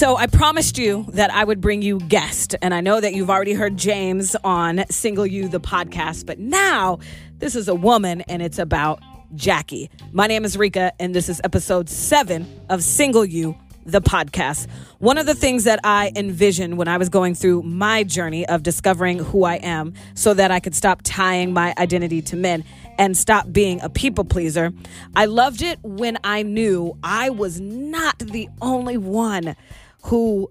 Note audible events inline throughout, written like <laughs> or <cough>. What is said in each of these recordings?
So I promised you that I would bring you guest, and I know that you've already heard James on Single You the podcast, but now this is a woman and it's about Jackie. My name is Rika, and this is episode seven of Single You the podcast. One of the things that I envisioned when I was going through my journey of discovering who I am so that I could stop tying my identity to men and stop being a people pleaser, I loved it when I knew I was not the only one who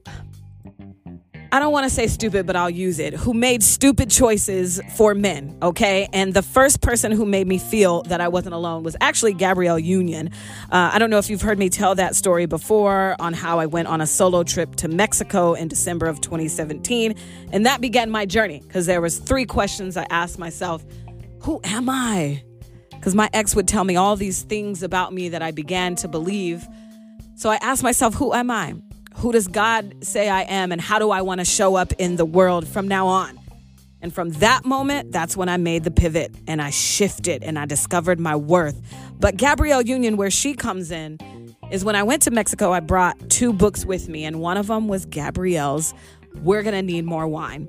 I don't want to say stupid, but I'll use it, who made stupid choices for men, okay? And the first person who made me feel that I wasn't alone was actually Gabrielle Union. Uh, I don't know if you've heard me tell that story before on how I went on a solo trip to Mexico in December of 2017. And that began my journey because there was three questions I asked myself. Who am I? Because my ex would tell me all these things about me that I began to believe. So I asked myself, who am I? Who does God say I am, and how do I want to show up in the world from now on? And from that moment, that's when I made the pivot and I shifted and I discovered my worth. But Gabrielle Union, where she comes in, is when I went to Mexico, I brought two books with me, and one of them was Gabrielle's We're Gonna Need More Wine.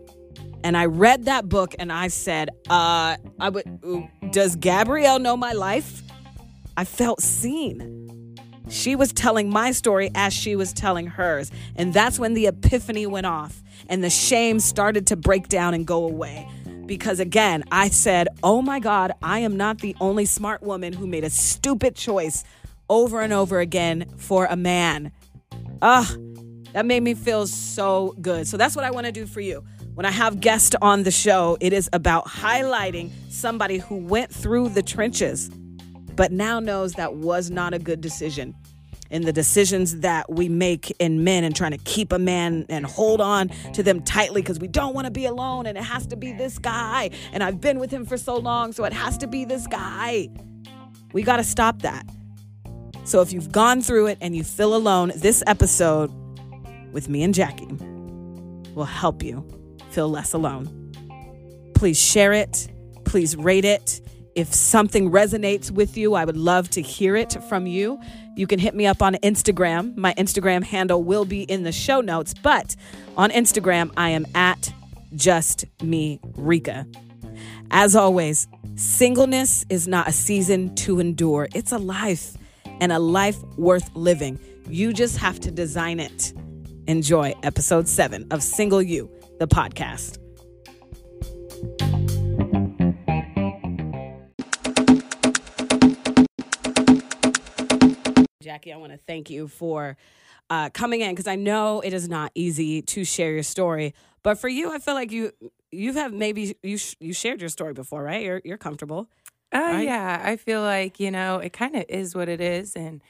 And I read that book and I said, uh, I would, does Gabrielle know my life? I felt seen. She was telling my story as she was telling hers. And that's when the epiphany went off and the shame started to break down and go away. Because again, I said, Oh my God, I am not the only smart woman who made a stupid choice over and over again for a man. Ugh, that made me feel so good. So that's what I want to do for you. When I have guests on the show, it is about highlighting somebody who went through the trenches but now knows that was not a good decision. And the decisions that we make in men and trying to keep a man and hold on to them tightly because we don't want to be alone and it has to be this guy. And I've been with him for so long, so it has to be this guy. We got to stop that. So if you've gone through it and you feel alone, this episode with me and Jackie will help you feel less alone. Please share it. Please rate it. If something resonates with you, I would love to hear it from you. You can hit me up on Instagram. My Instagram handle will be in the show notes, but on Instagram, I am at just me Rika. As always, singleness is not a season to endure, it's a life and a life worth living. You just have to design it. Enjoy episode seven of Single You, the podcast. Jackie, I want to thank you for uh, coming in because I know it is not easy to share your story. But for you, I feel like you you have maybe you sh- you shared your story before, right? You're you're comfortable. Oh right? yeah, I feel like you know it kind of is what it is, and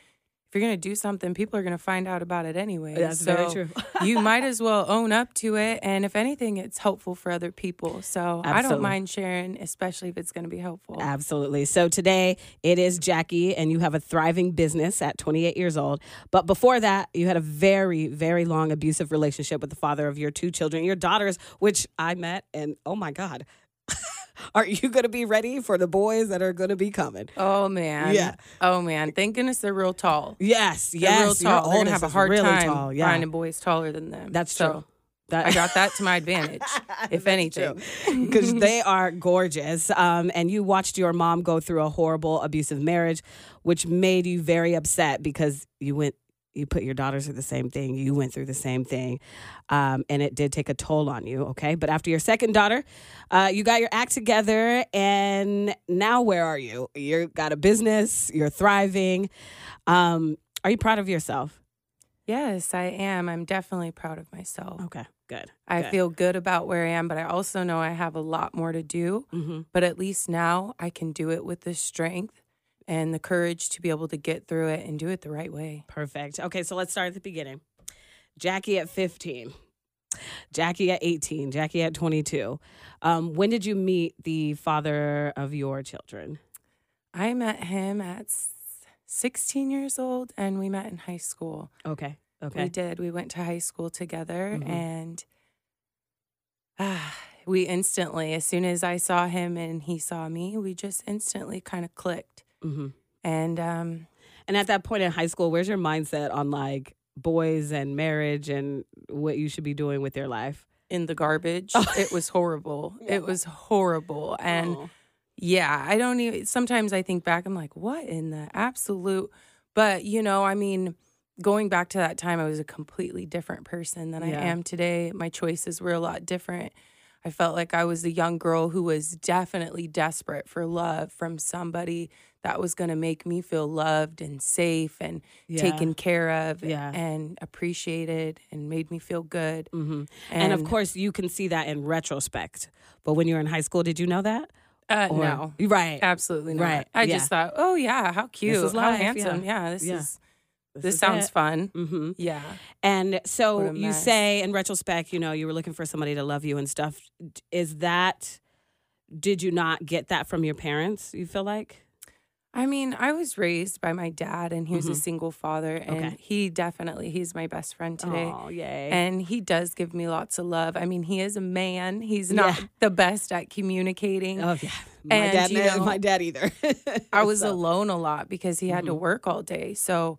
if you're gonna do something, people are gonna find out about it anyway. That's so very true. <laughs> you might as well own up to it, and if anything, it's helpful for other people. So I don't mind sharing, especially if it's gonna be helpful. Absolutely. So today it is Jackie, and you have a thriving business at 28 years old. But before that, you had a very, very long abusive relationship with the father of your two children, your daughters, which I met, and oh my God. Are you going to be ready for the boys that are going to be coming? Oh man. Yeah. Oh man. Thank goodness they're real tall. Yes, They're yes. real tall. They're gonna have a hard really time tall. Yeah. finding boys taller than them. That's So true. That, I got that to my <laughs> advantage, <laughs> if anything. because <laughs> they are gorgeous. Um, and you watched your mom go through a horrible abusive marriage, which made you very upset because you went, you put your daughters through the same thing. You went through the same thing, um, and it did take a toll on you. Okay, but after your second daughter, uh, you got your act together, and now where are you? You got a business. You're thriving. Um, are you proud of yourself? Yes, I am. I'm definitely proud of myself. Okay, good. I good. feel good about where I am, but I also know I have a lot more to do. hmm But at least now I can do it with the strength and the courage to be able to get through it and do it the right way. Perfect. Okay, so let's start at the beginning. Jackie at 15, Jackie at 18, Jackie at 22. Um, when did you meet the father of your children? I met him at 16 years old and we met in high school. Okay. Okay. We did. We went to high school together Mhm. and ah, we instantly, as soon as I saw him and he saw me, we just instantly kind of clicked. Hmm And um, And at that point in high school, where's your mindset on like boys and marriage and what you should be doing with your life? In the garbage. <laughs> It was horrible. Yeah. It was horrible. And Oh. Yeah, I don't even sometimes I think back, I'm like, what in the absolute but you know, I mean, going back to that time I was a completely different person than I am today. My choices were a lot different. I felt like I was a young girl who was definitely desperate for love from somebody that was going to make me feel loved and safe and Yeah. taken care of Yeah. and appreciated and made me feel good. hmm And, of course, you can see that in retrospect. But when you were in high school, did you know that? uh, Or- no. Right. Absolutely not. Right, I yeah. just thought, oh yeah, how cute, is how handsome. yeah. This Yeah. is this, sounds fun. hmm Yeah. And so you say in retrospect, you know, you were looking for somebody to love you and stuff. Is that, did you not get that from your parents, you feel like? I mean, I was raised by my dad and he was Mhm. a single father and Okay. he definitely he's my best friend today. Oh, yay. And he does give me lots of love. I mean, he is a man. He's not Yeah. the best at communicating. oh, yeah. My And, dad, you know, my dad either. <laughs> I was So- alone a lot because he had to Mhm. work all day. So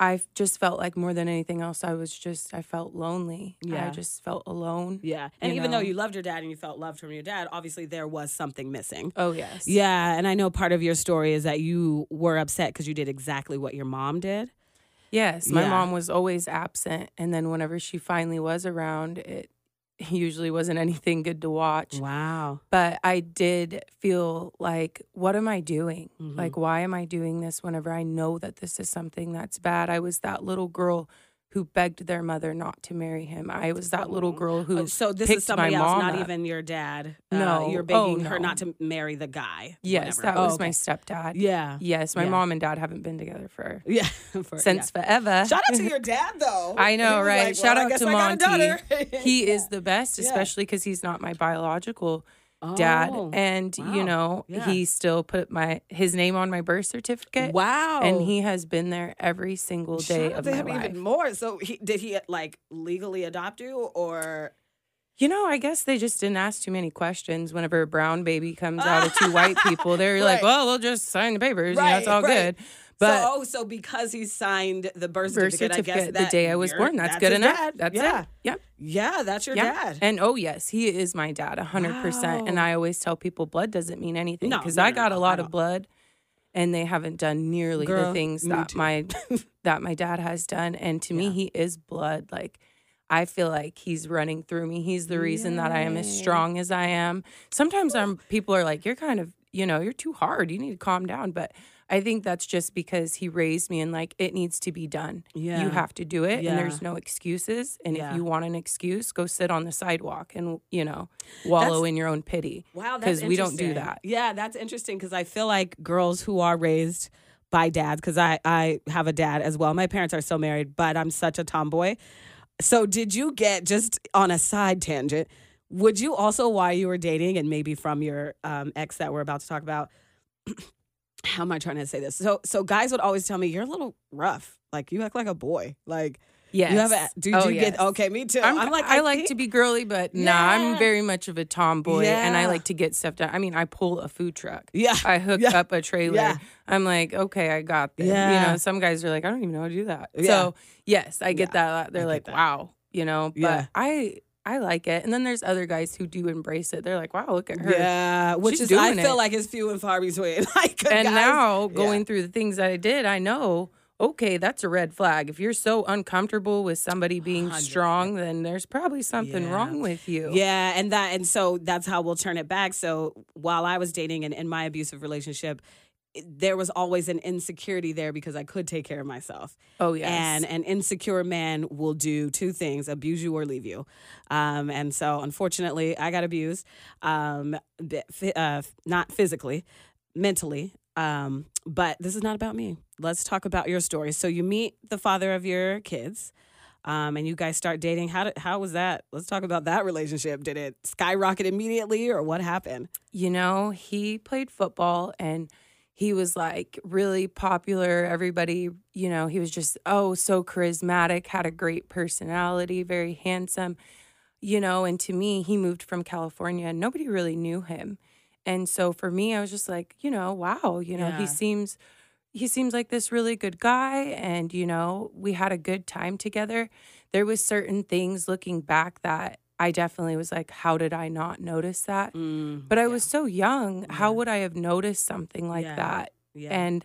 I just felt like more than anything else, I was just, I felt lonely. Yeah. I just felt alone. Yeah. And even though you loved your dad and you felt loved from your dad, obviously there was something missing. Oh, yes. Yeah. And I know part of your story is that you were upset because you did exactly what your mom did. Yes, my Yeah. mom was always absent, and then whenever she finally was around, it <laughs> usually wasn't anything good to watch. Wow. But I did feel like, what am I doing? Mhm. Like, why am I doing this whenever I know that this is something that's bad? I was that little girl who begged their mother not to marry him. I was that little Oh. girl who. Uh, so this is somebody else, not up. even your dad. Uh, No. you're Oh, begging her not to marry the guy. yes, whatever. that Oh, was okay. my stepdad. Yeah. Yes, my Yeah. mom and dad haven't been together for <laughs> Yeah. For- since forever. Shout out to your <laughs> dad, though. I know, right? like, Shout well, I out to I got a daughter. <laughs> He Yeah. is the best, especially because he's not my biological dad, Oh, and wow. you know Yeah. he still put my his name on my birth certificate. wow. And he has been there every single day Shout of my life. even more. So he did he like legally adopt you or You know, I guess they just didn't ask too many questions. Whenever a brown baby comes out of two white people, <laughs> they're like, "Well, we'll just sign the papers. you know, it's all right. good." But so, oh, so because he signed the birth certificate, I certificate guess the day I was born, that's, good enough. dad. That's yeah. it. Yep. Yeah, that's your Yeah. dad. And oh yes, he is my dad, hundred percent. And I always tell people blood doesn't mean anything because no, I got no, a lot of blood, and they haven't done nearly Girl, the things that too. my <laughs> that my dad has done. And to me, he is blood. Like I feel like he's running through me. He's the reason that I am as strong as I am. Sometimes I'm people are like, you're kind of you know you're too hard. You need to calm down, but. I think that's just because he raised me and like it needs to be done. Yeah. You have to do it Yeah. and there's no excuses. And Yeah. if you want an excuse, go sit on the sidewalk and, you know, wallow That's- in your own pity. Wow, that's 'Cause we don't do that. Yeah, that's interesting because I feel like girls who are raised by dads, because I I have a dad as well. My parents are still married, but I'm such a tomboy. So did you get just on a side tangent? Would you also, while you were dating, and maybe from your um, ex that we're about to talk about, <clears throat> how am I trying to say this? So so guys would always tell me you're a little rough, like you act like a boy, like Yes. you have a. Did Oh, you get okay? Me too. I'm, I'm, like I, like think- to be girly, but nah, I'm very much of a tomboy and I like to get stuff done. I mean, I pull a food truck. Yeah, I hook Yeah. up a trailer. Yeah. I'm like, okay, I got this. You know, some guys are like, I don't even know how to do that. Yeah. So yes, I get Yeah, that. a lot. They're I like, that. wow, you know, but Yeah. I I like it. And then there's other guys who do embrace it. They're like, wow, look at her. Yeah, which She's is I feel it. like it's few and far between. <laughs> like and guys- now yeah. going through the things that I did, I know, okay, that's a red flag. If you're so uncomfortable with somebody being 100%. strong, then there's probably something Yeah. wrong with you. Yeah, and that and so that's how we'll turn it back. So while I was dating and in my abusive relationship, there was always an insecurity there because I could take care of myself. Oh yes. And an insecure man will do two things: abuse you or leave you. Um, and so, unfortunately, I got abused, um, uh, not physically, mentally. Um, but this is not about me. Let's talk about your story. So you meet the father of your kids. Um, and you guys start dating. How did, how was that? Let's talk about that relationship. Did it skyrocket immediately, or what happened? you know, he played football and he was like really popular. Everybody, you know, he was just, oh, so charismatic, had a great personality, very handsome, you know. And to me, he moved from California and nobody really knew him. And so for me, I was just like, you know, wow, you know, Yeah. he seems he seems like this really good guy and you know we had a good time together there was certain things looking back that i definitely was like how did i not notice that Mm, but i yeah, was so young how would i have noticed something like Yeah. that yeah. and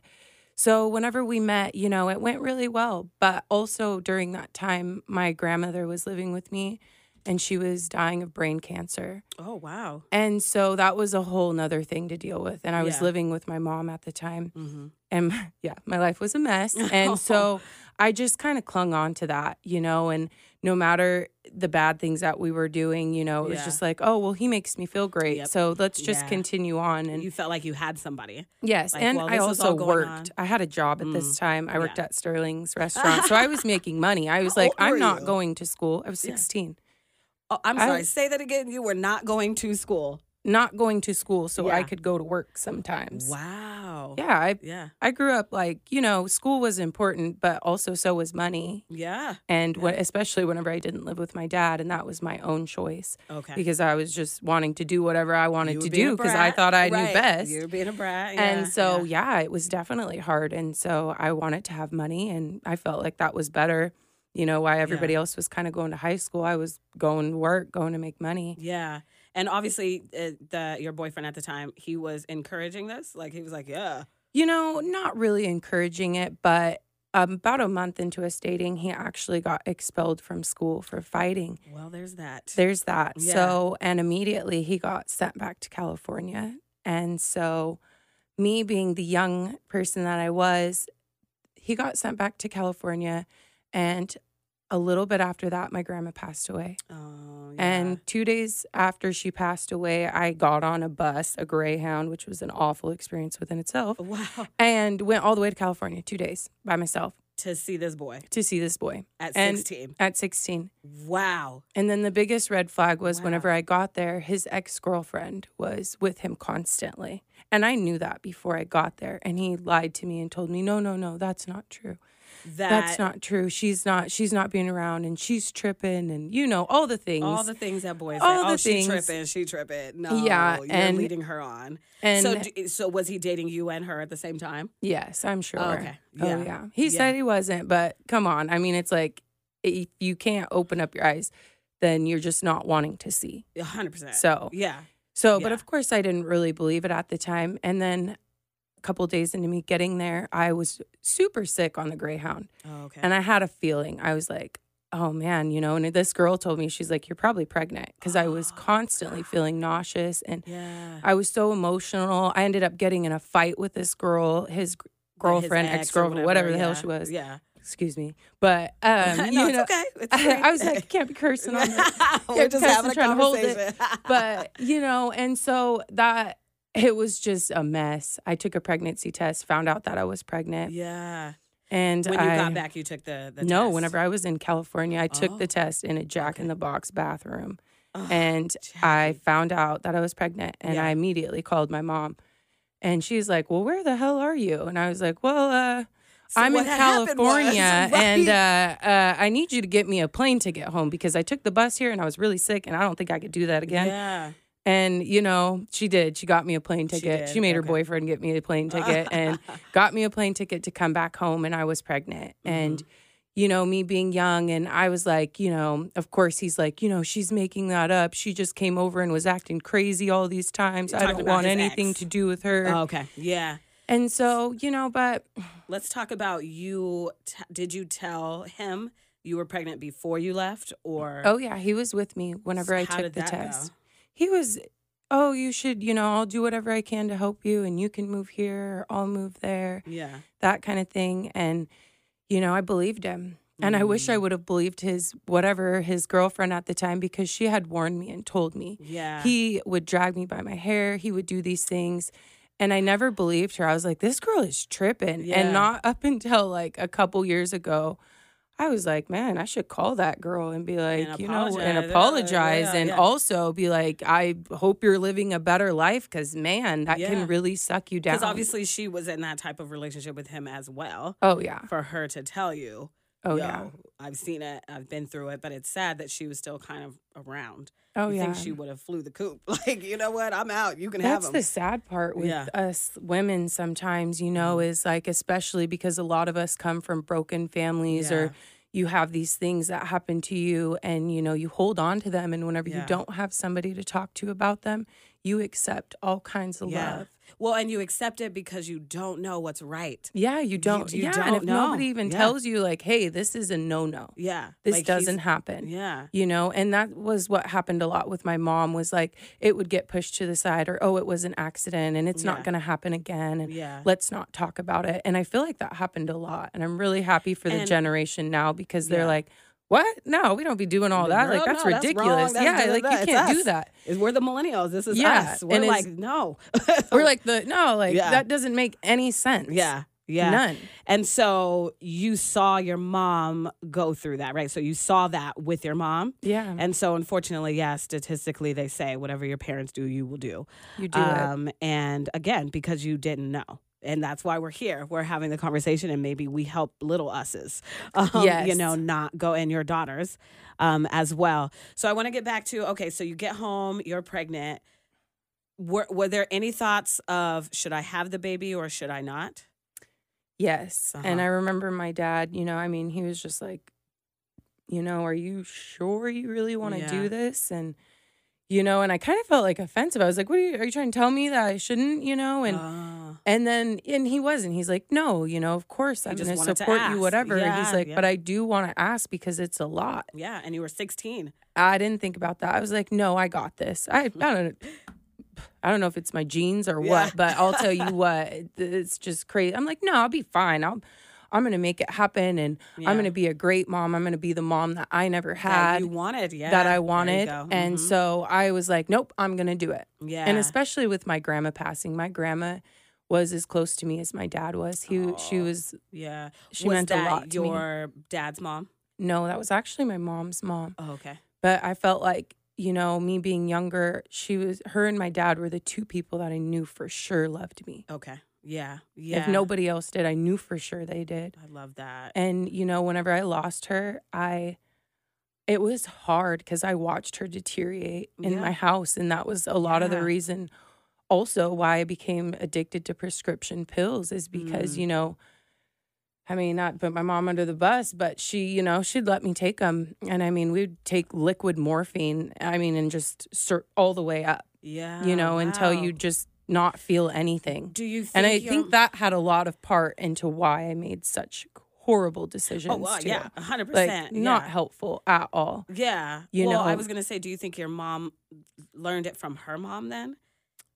so whenever we met you know it went really well but also during that time my grandmother was living with me and she was dying of brain cancer oh wow. and so that was a whole nother thing to deal with and i was Yeah. living with my mom at the time Mm-hmm. and <laughs> yeah, my life was a mess. <laughs> And so I just kind of clung on to that, you know, and no matter the bad things that we were doing, you know, it was just like, oh, well, he makes me feel great. Yep. So let's just Yeah. continue on. And you felt like you had somebody. yes, like, and well, I also worked. on. I had a job at this Mm. time. I worked Yeah. at Sterling's <laughs> restaurant. so I was making money. I was How like, I'm not you? going to school. I was Yeah. 16. Oh, I'm sorry. Say that again. You were not going to school. Not going to school so I could go to work sometimes. Wow. Yeah, I Yeah. I grew up like, you know, school was important, but also so was money. Yeah. And when, especially whenever I didn't live with my dad, and that was my own choice Okay. because I was just wanting to do whatever I wanted to were being a do because I thought I Right. knew best. You were being a brat. and so, yeah. yeah. it was definitely hard. And so I wanted to have money, and I felt like that was better. You know, why everybody else was kind of going to high school, I was going to work, going to make money. Yeah. And obviously, uh, the your boyfriend at the time, he was encouraging this. Like he was like, "Yeah, You know, not really encouraging it, but um, about a month into us dating, he actually got expelled from school for fighting. well, there's that." There's that. Yeah. So, and immediately he got sent back to California. And so, me being the young person that I was, he got sent back to California. And a little bit after that, my grandma passed away. oh, yeah. And two days after she passed away, I got on a bus, a Greyhound, which was an awful experience within itself, <laughs> wow, and went all the way to California two days by myself to see this boy to see this boy at And- 16. at 16. Wow. And then the biggest red flag was Wow. whenever I got there, his ex girlfriend was with him constantly. And I knew that before I got there. And he lied to me and told me, no, no, no, that's not true. That That's not true. She's not, she's not being around and she's tripping and, you know, all the things. all the things that boys All say. the oh, she things. tripping, she tripping. No, Yeah, you're and- leading her on. and so, so was he dating you and her at the same time? yes, I'm sure. Oh, okay. Oh, Yeah. yeah. He Yeah. said he wasn't, but come on. I mean, it's like if you can't open up your eyes, then you're just not wanting to see. Hundred percent. So, yeah, So, but of course, I didn't really believe it at the time. And then couple days into me getting there, I was super sick on the Greyhound. oh, okay. And I had a feeling, I was like, oh man, you know, and this girl told me, she's like, you're probably pregnant because I was Oh, constantly feeling nauseous and yeah, I was so emotional. I ended up getting in a fight with this girl, his girlfriend, ex girlfriend, whatever the hell she was. Yeah, Excuse me. But, um, <laughs> no, <laughs> you it's know, okay. It's <laughs> I, was like, can't be cursing on it. We're just having a trying to hold it. conversation. but you know, and so that it was just a mess. I took a pregnancy test, found out that I was pregnant, yeah. and When you I, got back, you took the the no, test. whenever I was in California, I took Oh. the test in a Jack in the Box bathroom, Oh, and I found out that I was pregnant, and Yeah. I immediately called my mom, and she's like, "Well, where the hell are you?" And I was like, "Well, uh." So I'm in happened was, California, <laughs> and uh, uh, I need you to get me a plane ticket home because I took the bus here and I was really sick, and I don't think I could do that again. Yeah. And you know, she did. She got me a plane ticket. She, did, made her boyfriend get me a plane <laughs> ticket and got me a plane ticket to come back home and I was pregnant. And Mm-hmm. you know, me being young and I was like, you know, of course he's like, you know, she's making that up. She just came over and was acting crazy all these times. I don't want anything ex. to do with her. Oh, okay. Yeah. and so, you know, but Let's talk about you. T- did you tell him you were pregnant before you left, or oh yeah, he was with me whenever I How took the that go? He was Oh, you should, you know, I'll do whatever I can to help you and you can move here or I'll move there. Yeah. that kind of thing. And, you know, I believed him. And I wish I Mm. would have believed his whatever his girlfriend at the time because she had warned me and told me. Yeah. He would drag me by my hair, he would do these things. And I never believed her. I was like, this girl is tripping. Yeah. And not up until like a couple years ago, I was like, man, I should call that girl and be like, you know, and apologize. Yeah, apologize. yeah, and yeah. also be like, I hope you're living a better life because, man, that can really suck you down. Because obviously she was in that type of relationship with him as well. oh, yeah. For her to tell you, Oh, yo, yeah. I've seen it. I've been through it, but it's sad that she was still kind of around. Oh, you yeah. think she would have flew the coop? <laughs> Like, you know what? I'm out. You can have That's the sad part with Yeah. us women sometimes, you know, Mhm. is like, especially because a lot of us come from broken families Yeah. or you have these things that happen to you and, you know, you hold on to them. And whenever Yeah. you don't have somebody to talk to about them, you accept all kinds of love. Well, and you accept it because you don't know what's right. Yeah, you don't. you yeah, and don't if know. nobody even Yeah. tells you, like, hey, this is a no no, Yeah. this like doesn't happen. Yeah. you know and that was what happened a lot with my mom was like it would get pushed to the side or oh it was an accident and it's Yeah. not going to happen again and Yeah. let's not talk about it and i feel like that happened a lot and i'm really happy for the And- generation now because they're like what no we don't be doing all that girl, like that's no, ridiculous wrong. That's yeah like you can't do that Is we're the millennials. This is Yeah, us. We're and like, no. <laughs> we're like the no like Yeah. that doesn't make any sense yeah. Yeah. none And so you saw your mom go through that, right? So you saw that with your mom. yeah And so unfortunately, yeah, statistically they say whatever your parents do, you will do. you do it um, And again, because you didn't know. And that's why we're here. We're having the conversation, and maybe we help little us's, <laughs> um, you know, not go and your daughters um, as well. So I want to get back to okay. So you get home, you're pregnant. Were were there any thoughts of should I have the baby or should I not? Yes. And Uh-huh. I remember my dad, you know, I mean, he was just like, you know, are you sure you really want to Yeah. do this? And, you know, and I kind of felt like offensive. I was like, what are you, are you trying to tell me that I shouldn't, you know? And, Ah. and then, and he wasn't. He's like, no, you know, of course I'm just going to wanted to support you, whatever. Yeah, he's like, yeah. but I do want to ask because it's a lot. yeah, and you were 16. I didn't think about that. I was like, no, I got this. I, I <laughs> don't I don't know if it's my genes or Yeah. what, but I'll tell you <laughs> what, it's just crazy. I'm like, no, I'll be fine. I'll, I'm gonna make it happen, and Yeah. I'm gonna be a great mom. I'm gonna be the mom that I never had. that you wanted, yeah, that I wanted, and Mhm. so I was like, nope, I'm gonna do it. yeah, And especially with my grandma passing, my grandma was as close to me as my dad was. He, she was. yeah, She was meant a lot to me. your dad's mom? No, that was actually my mom's mom. Oh, okay. But I felt like, you know, me being younger, she was her and my dad were the two people that I knew for sure loved me. Okay. Yeah. Yeah. If nobody else did, I knew for sure they did. I love that. And you know, whenever I lost her, I it was hard because I watched her deteriorate in Yeah. my house, and that was a lot of the reason. Also, why I became addicted to prescription pills is because Mm. you know, I mean, not put my mom under the bus, but she, you know, she'd let me take them, and I mean, we'd take liquid morphine. I mean, and just all the way up, yeah. you know, until you just not feel anything. Do you think And I think um, that had a lot of part into why I made such horrible decisions. Oh well, too. yeah, hundred Like percent. not yeah. helpful at all. Yeah. you well, I was gonna say, do you think your mom learned it from her mom then?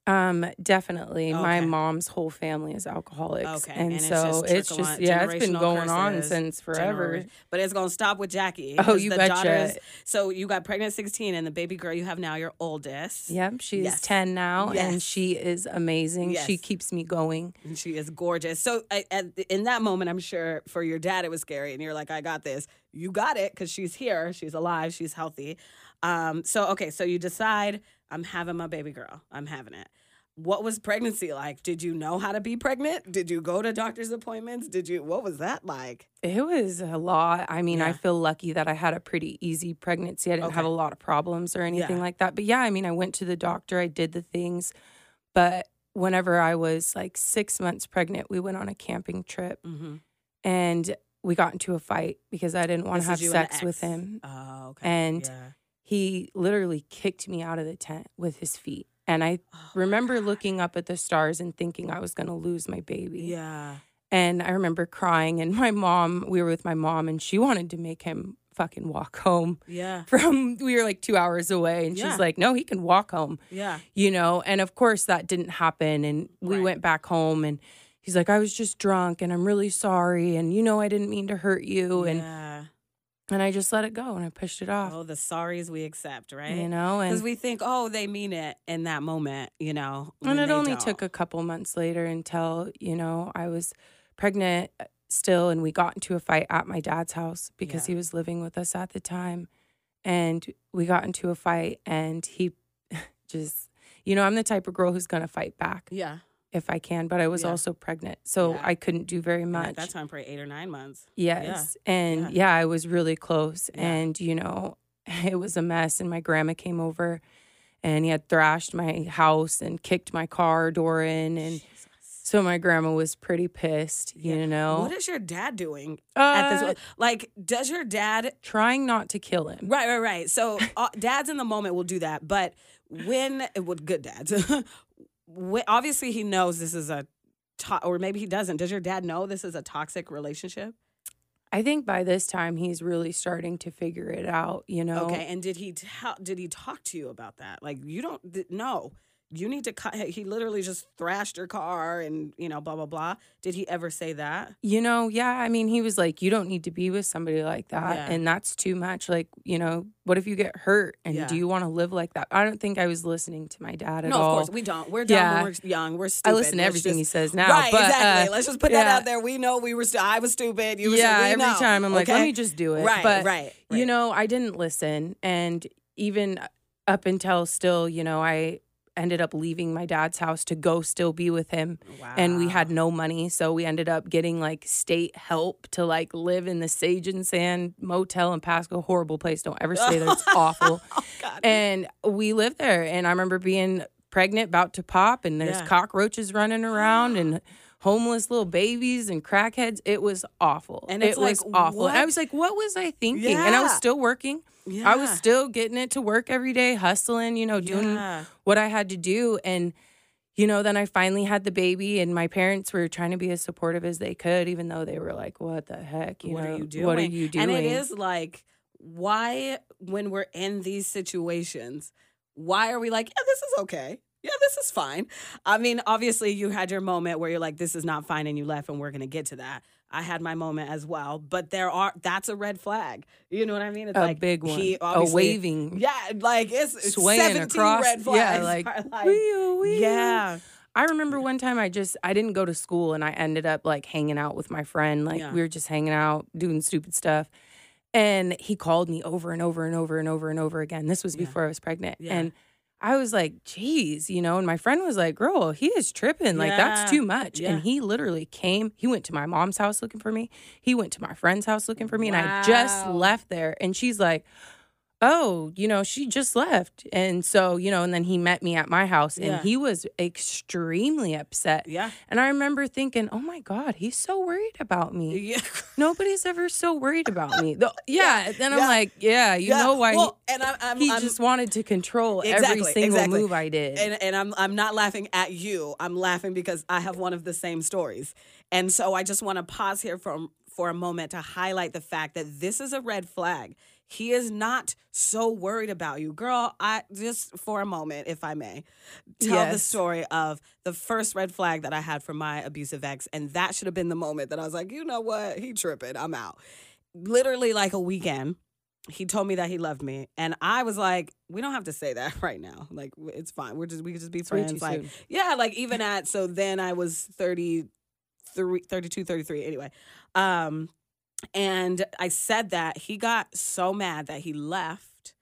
Um, definitely. My mom's whole family is alcoholics. Okay, And, and it's so just it's just yeah, it's been going on since forever. But it's gonna stop with Jackie. Oh, you the betcha. So you got pregnant at sixteen, and the baby girl you have now, your oldest. Yep, she's Yes. 10 now Yes. and she is amazing. She keeps me going. And she is gorgeous. So I, at, in that moment, I'm sure for your dad it was scary, and you're like, "I got this. You got it," because she's here, she's alive, she's healthy. Um, so okay, so you decide, I'm having my baby girl. I'm having it. What was pregnancy like? Did you know how to be pregnant? Did you go to doctor's appointments? Did you? What was that like? It was a lot. I mean, I feel lucky that I had a pretty easy pregnancy. I didn't have a lot of problems or anything Yeah. like that. But yeah, I mean, I went to the doctor, I did the things. But whenever I was like six months pregnant, we went on a camping trip Mm-hmm. and we got into a fight because I didn't want to have you and the sex with him. Oh, okay. And yeah. He literally kicked me out of the tent with his feet. And I Oh, remember <sighs> looking up at the stars and thinking I was going to lose my baby. Yeah. And I remember crying. And <laughs> my mom, we were with my mom, and she wanted to make him fucking walk home Yeah. <laughs> from, we were like two hours away. And Yeah. she's like, no, he can walk home, Yeah. you know? And of course, that didn't happen. And we Right. went back home, and he's like, I was just drunk, and I'm really sorry. And, you know, I didn't mean to hurt you. Yeah. and I just let it go and I pushed it off, Oh, the sorries we accept, right? you know? Because we think, oh, they mean it in that moment, you know. and it only don't. took a couple months later until, you know, I was pregnant uh, still and we got into a fight at my dad's house because Yeah. he was living with us at the time and we got into a fight and he <laughs> just you know i'm the type of girl who's gonna fight back Yeah. If I can, but I was Yeah. also pregnant, so Yeah. I couldn't do very much. At that time, probably eight or nine months. Yes. And Yeah. yeah. I was really close. Yeah. And, you know, <laughs> it was a mess. And my grandma came over and he had thrashed my house and kicked my car door in. And so my grandma was pretty pissed, you know. What is your dad doing uh, at this? Like, does your dad trying not to kill him. Right, right, right. So uh, dads in the moment will do that, but when with good dads, <laughs> when, obviously he knows this is a, to- or maybe he doesn't. Does your dad know this is a toxic relationship? I think by this time he's really starting to figure it out, you know. Okay, and did he tell? Did he talk to you about that? Like you don't th- no. You need to cut. He literally just thrashed your car, and you know, blah blah blah. Did he ever say that? You know, yeah, I mean, he was like, you don't need to be with somebody like that. Yeah. And that's too much. Like, you know, what if you get hurt? And Yeah. do you want to live like that? I don't think I was listening to my dad at no, all. of course we don't. We're dumb. Yeah. We're young. We're stupid. I listen to Let's everything he says now. right, but, exactly. uh, Let's just put that out there. We know we were. St- I was stupid. You were. yeah, every know, time I'm like, let me just do it. Right, but, right, You know, I didn't listen. And even up until still, you know, I ended up leaving my dad's house to go still be with him. And we had no money. So we ended up getting like state help to like live in the Sage and Sand Motel in Pasco. Horrible place. Don't ever stay there. It's <laughs> oh, awful. Oh, And we lived there. And I remember being pregnant, about to pop, and there's Yeah. cockroaches running around and <gasps> <gasps> <gasps> <sighs> homeless little babies and crackheads. It was awful. And it was like, awful. And I was like, what was I thinking? And I was still working. I was still getting it to work every day, hustling, you know, doing Yeah. what I had to do. And, you know, then I finally had the baby, and my parents were trying to be as supportive as they could, even though they were like, what the heck? You what know, are you doing? What are you doing? And it is like, why, when we're in these situations, why are we like, yeah, this is okay. Yeah, this is fine. I mean, obviously, you had your moment where you're like, this is not fine, and you left, and we're going to get to that. I had my moment as well, but there are, that's a red flag. You know what I mean? It's a like big one. He a waving. Yeah, like it's, Swaying 17 across. red Yeah, flags. like, are like wee-oo, wee-oo. yeah. I remember one time I just I didn't go to school and I ended up like hanging out with my friend. Like Yeah. we were just hanging out, doing stupid stuff. And he called me over and over and over and over and over again. This was Yeah. before I was pregnant. Yeah. And I was like, geez, you know, and my friend was like, girl, he is tripping. Like, that's too much. Yeah. And he literally came, he went to my mom's house looking for me. He went to my friend's house looking for me. And I just left there. And she's like, oh, you know, she just left. And so, you know, and then he met me at my house and Yeah. he was extremely upset. Yeah. And I remember thinking, oh my God, he's so worried about me. Yeah. Nobody's ever so worried about me. Though, <laughs> yeah. Then I'm Yeah. like, yeah, you Yeah. know why he- and I, I'm, he I'm, just wanted to control every single exactly. move I did. and and I'm I'm not laughing at you. I'm laughing because I have one of the same stories. And so I just want to pause here for for a moment to highlight the fact that this is a red flag. He is not so worried about you. Girl, I just for a moment if I may tell the story of the first red flag that I had from my abusive ex and that should have been the moment that I was like, "You know what? He tripping. I'm out." Literally like a weekend he told me that he loved me and i was like we don't have to say that <laughs> right now like it's fine we're just we could just be friends like soon. yeah like even at so then i was 33 32 33 anyway um and i said that he got so mad that he left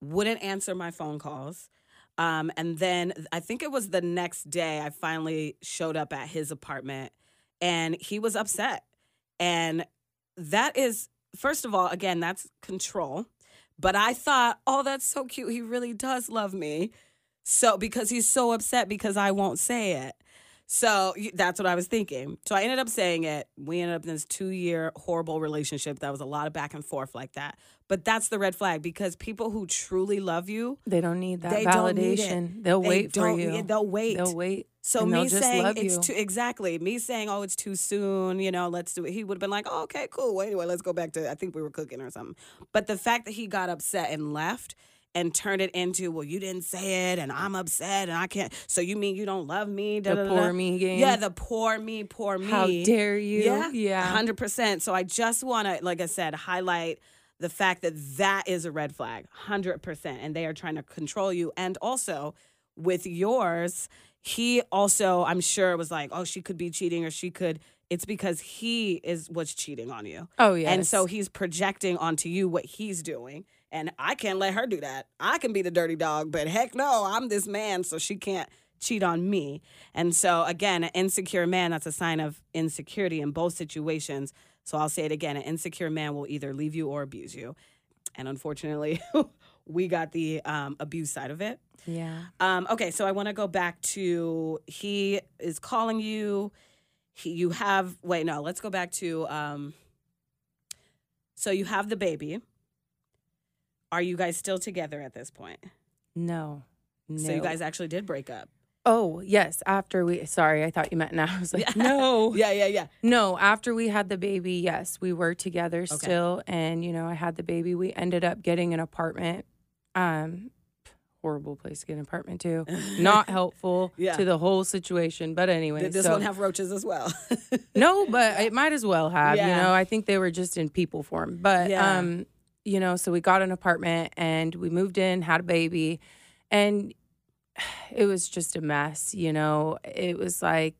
wouldn't answer my phone calls um and then i think it was the next day i finally showed up at his apartment and he was upset. And that is first of all again that's control but i thought oh that's so cute he really does love me. So because he's so upset because i won't say it so that's what i was thinking so i ended up saying it we ended up in this two year horrible relationship that was a lot of back and forth like that but that's the red flag because people who truly love you they don't need that they don't need validation. They'll They wait for you. they'll wait They'll wait. so and me saying it's too exactly me saying oh it's too soon, you know, let's do it. He would have been like, oh, okay, cool. Well, anyway, let's go back to I think we were cooking or something. But the fact that he got upset and left and turn it into, well, you didn't say it, and I'm upset, and I can't. So you mean you don't love me? Da, The da, poor da. me game. Yeah, the poor me, poor me. How dare you? Yeah, Yeah. hundred percent. So I just want to, like I said, highlight the fact that that is a red flag, hundred percent, and they are trying to control you. And also with yours, he also, I'm sure, was like, oh, she could be cheating, or she could. It's because he is what's cheating on you. Oh yeah. And so he's projecting onto you what he's doing. And I can't let her do that. I can be the dirty dog, but heck no, I'm this man, so she can't cheat on me. And so, again, an insecure man, that's a sign of insecurity in both situations. So I'll say it again an insecure man will either leave you or abuse you. And unfortunately, <laughs> we got the um, abuse side of it. Yeah. Um, okay, so I want to go back to he is calling you. He, you have wait no, let's go back to um, so you have the baby. Are you guys still together at this point? No. No. So you guys actually did break up. Oh, yes. After we, sorry, I thought you meant now. <laughs> I was like, <laughs> no. Yeah, yeah, yeah. No, after we had the baby, yes, we were together still. And, you know, I had the baby. We ended up getting an apartment. Um, horrible place to get an apartment too. <laughs> Not helpful Yeah. to the whole situation. But anyway, Did this so- one have roaches as well? no, but it might as well have. Yeah. You know, I think they were just in people form. But Yeah. um, you know, so we got an apartment and we moved in, had a baby, and <sighs> it was just a mess. You know, it was like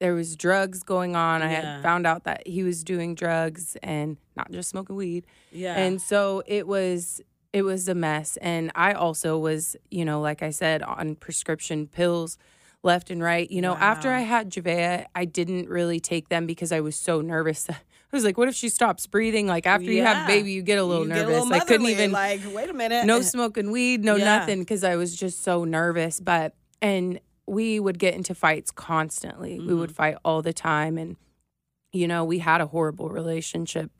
there was drugs going on. I had found out that he was doing drugs and not just smoking weed. yeah. And so it was it was a mess. And I also was, you know, like I said, on prescription pills left and right. You know, after I had Javea, I didn't really take them because I was so nervous. <laughs> I was like, what if she stops breathing? Like after you have a baby, you get a little You nervous. a little I couldn't even like, wait a minute. no smoking weed, no Yeah. nothing because I was just so nervous. But and we would get into fights constantly. We Mm-hmm. would fight all the time, and you know we had a horrible relationship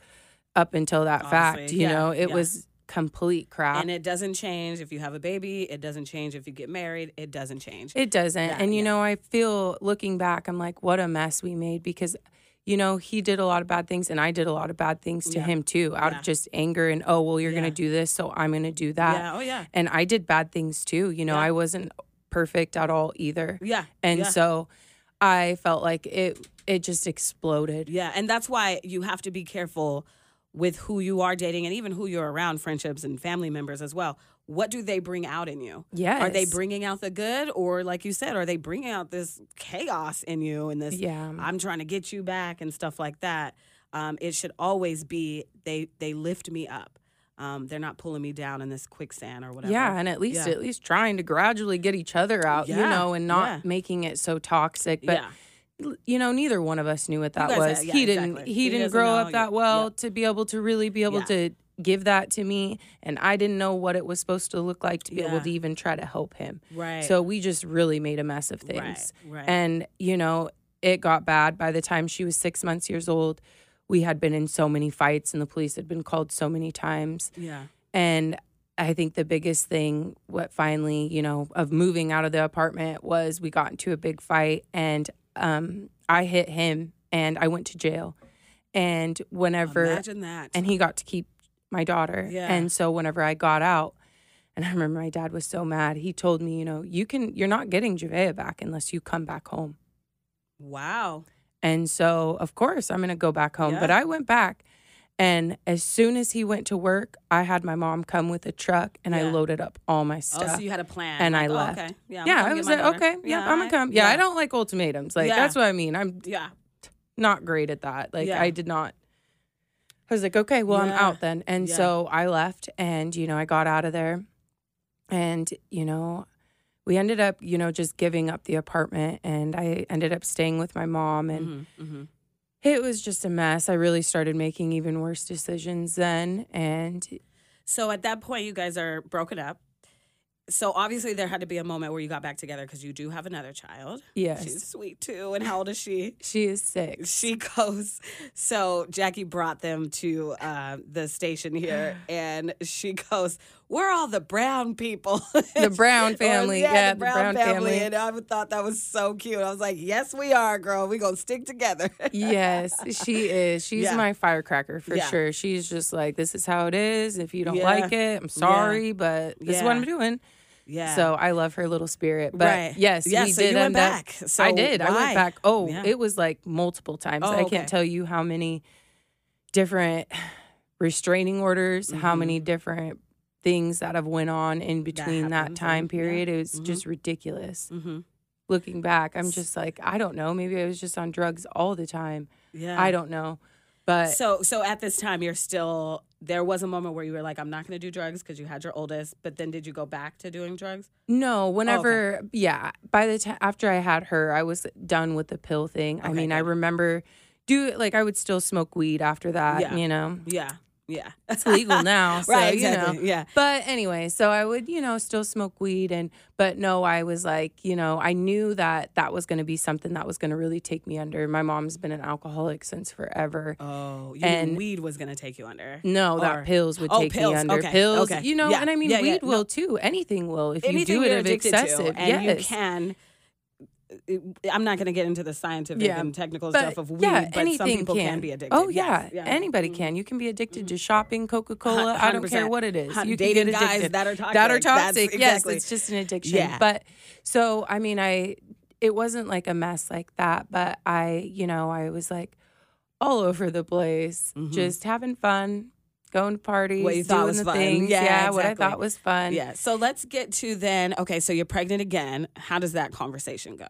up until that fact. You yeah, know, it yeah. was complete crap. and it doesn't change if you have a baby. It doesn't change if you get married. It doesn't change. It doesn't. Yeah, and you yeah. know, I feel looking back, I'm like, what a mess we made because, you know, he did a lot of bad things and I did a lot of bad things to Yeah. him too, out Yeah. of just anger and, oh, well, you're Yeah. going to do this, so I'm going to do that. yeah. Oh yeah. And I did bad things too. You know. I wasn't perfect at all either. Yeah. And so I felt like it it just exploded. Yeah, and that's why you have to be careful with who you are dating and even who you're around, friendships and family members as well. What do they bring out in you? Yes. Are they bringing out the good or like you said, are they bringing out this chaos in you and this Yeah. I'm trying to get you back and stuff like that. Um, it should always be they they lift me up. Um, they're not pulling me down in this quicksand or whatever. Yeah, and at least Yeah. at least trying to gradually get each other out, you know, and not yeah. making it so toxic. But yeah. you know, neither one of us knew what that was. yeah, he didn't. exactly. He, He didn't grow know. up that well yeah. to be able to really be able Yeah. to give that to me, and I didn't know what it was supposed to look like to be Yeah. able to even try to help him. Right. So we just really made a mess of Right, things. right. And you know, it got bad by the time she was six months years old. We had been in so many fights, and the police had been called so many times. yeah. And I think the biggest thing, what finally, you know, of moving out of the apartment was we got into a big fight and um, I hit him and I went to jail. And whenever, Imagine that. and he got to keep my daughter. Yeah. And so whenever I got out, and I remember my dad was so mad, he told me, you know, you can, you're not getting Javea back unless you come back home. wow. And so, of course, I'm going to go back home. Yeah. But I went back. And as soon as he went to work, I had my mom come with a truck and I loaded up all my stuff. Oh, so you had a plan. And like, I oh, left. okay. Yeah, yeah, I was like, daughter. okay, yeah, I'm gonna come. Yeah, I don't like ultimatums. Like Yeah. that's what I mean. I'm Yeah. not great at that. Like Yeah. I did not. I was like, okay, well, I'm out then. And Yeah. so I left, and you know, I got out of there, and you know, we ended up, you know, just giving up the apartment, and I ended up staying with my mom, and Mhm, mhm. it was just a mess. I really started making even worse decisions then, and So at that point, you guys are broken up. So obviously, there had to be a moment where you got back together because you do have another child. yes, She's sweet too. And how old is she? she is six. She goes. So Jackie brought them to uh, the station here, <sighs> and she goes, "We're all the Brown people, <laughs> The Brown Or, family, yeah, the Brown, family." And I thought that was so cute. I was like, "Yes, we are, girl. We're gonna stick together." yes, she is. She's Yeah. my firecracker for Yeah. sure. She's just like, this is how it is. If you don't Yeah. like it, I'm sorry, but this is what I'm doing. Yeah. So I love her little spirit. But Right. yes, Yeah, we so did you went back. So I did. I went back. Oh, Yeah. it was like multiple times. Oh, I okay. can't tell you how many different restraining orders, how Mhm. many different things that have went on in between that, happens, time and- yeah. period. It was Mhm. just ridiculous. hmm Looking back, I'm just like, I don't know. Maybe I was just on drugs all the time. Yeah. I don't know. But So so at this time you're still there was a moment where you were like I'm not going to do drugs because you had your oldest, but then did you go back to doing drugs? no, oh, whenever, yeah, by the time after I had her, I was done with the pill thing. I Okay, mean, I remember do like I would still smoke weed after that, Yeah. you know. Yeah. Yeah. <laughs> It's legal now, so right, you know. exactly. Yeah. But anyway, so I would, you know, still smoke weed and but no, I was like, you know, I knew that that was going to be something that was going to really take me under. My mom's been an alcoholic since forever. Oh, And- weed was going to take you under. No, that pills would Oh, take pills. me under. Okay, Pills, okay. you know, Yeah, and I mean, yeah, yeah. weed No. will too. Anything will if Anything you do it of excessive. to, and you can. I'm not going to get into the scientific Yeah, and technical But stuff of weed, yeah, but some people can. can. be addicted. Oh Yes, yeah, anybody can. You can be addicted to shopping, Coca Cola. I don't care what it is. You can get guys addicted. that are toxic. That are toxic. exactly- Yes, it's just an addiction. Yeah. But so I mean, I it wasn't like a mess like that, but I, you know, I was like all over the place, Mhm. just having fun, going to parties, What you thought doing was the fun. things. Yeah, exactly. what I thought was fun. Yeah. So let's get to then. Okay, so you're pregnant again. How does that conversation go?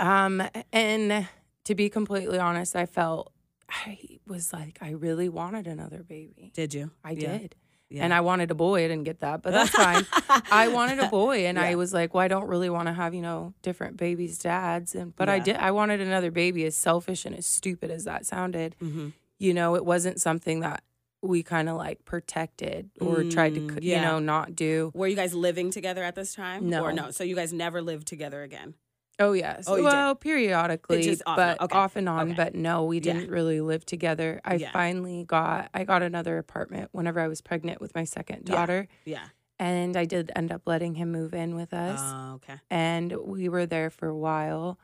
Um, and to be completely honest, I felt I was like I really wanted another baby. Did you? I Yeah. did. Yeah. And I wanted a boy. I didn't get that, but that's <laughs> fine. I wanted a boy, and Yeah. I was like, "Well, I don't really want to have you know different babies' dads." And but I did. I wanted another baby. As selfish and as stupid as that sounded, Mhm. you know, it wasn't something that we kind of like protected or tried to, Mm, you yeah. know, not do. Were you guys living together at this time? No. Or no? So you guys never lived together again? Oh yes. Oh, you did? well, periodically, just off but okay. off and on. Okay. But no, we didn't really live together. I Yeah. finally got I got another apartment whenever I was pregnant with my second Yeah. daughter, Yeah. and I did end up letting him move in with us. Oh, okay. and we were there for a while.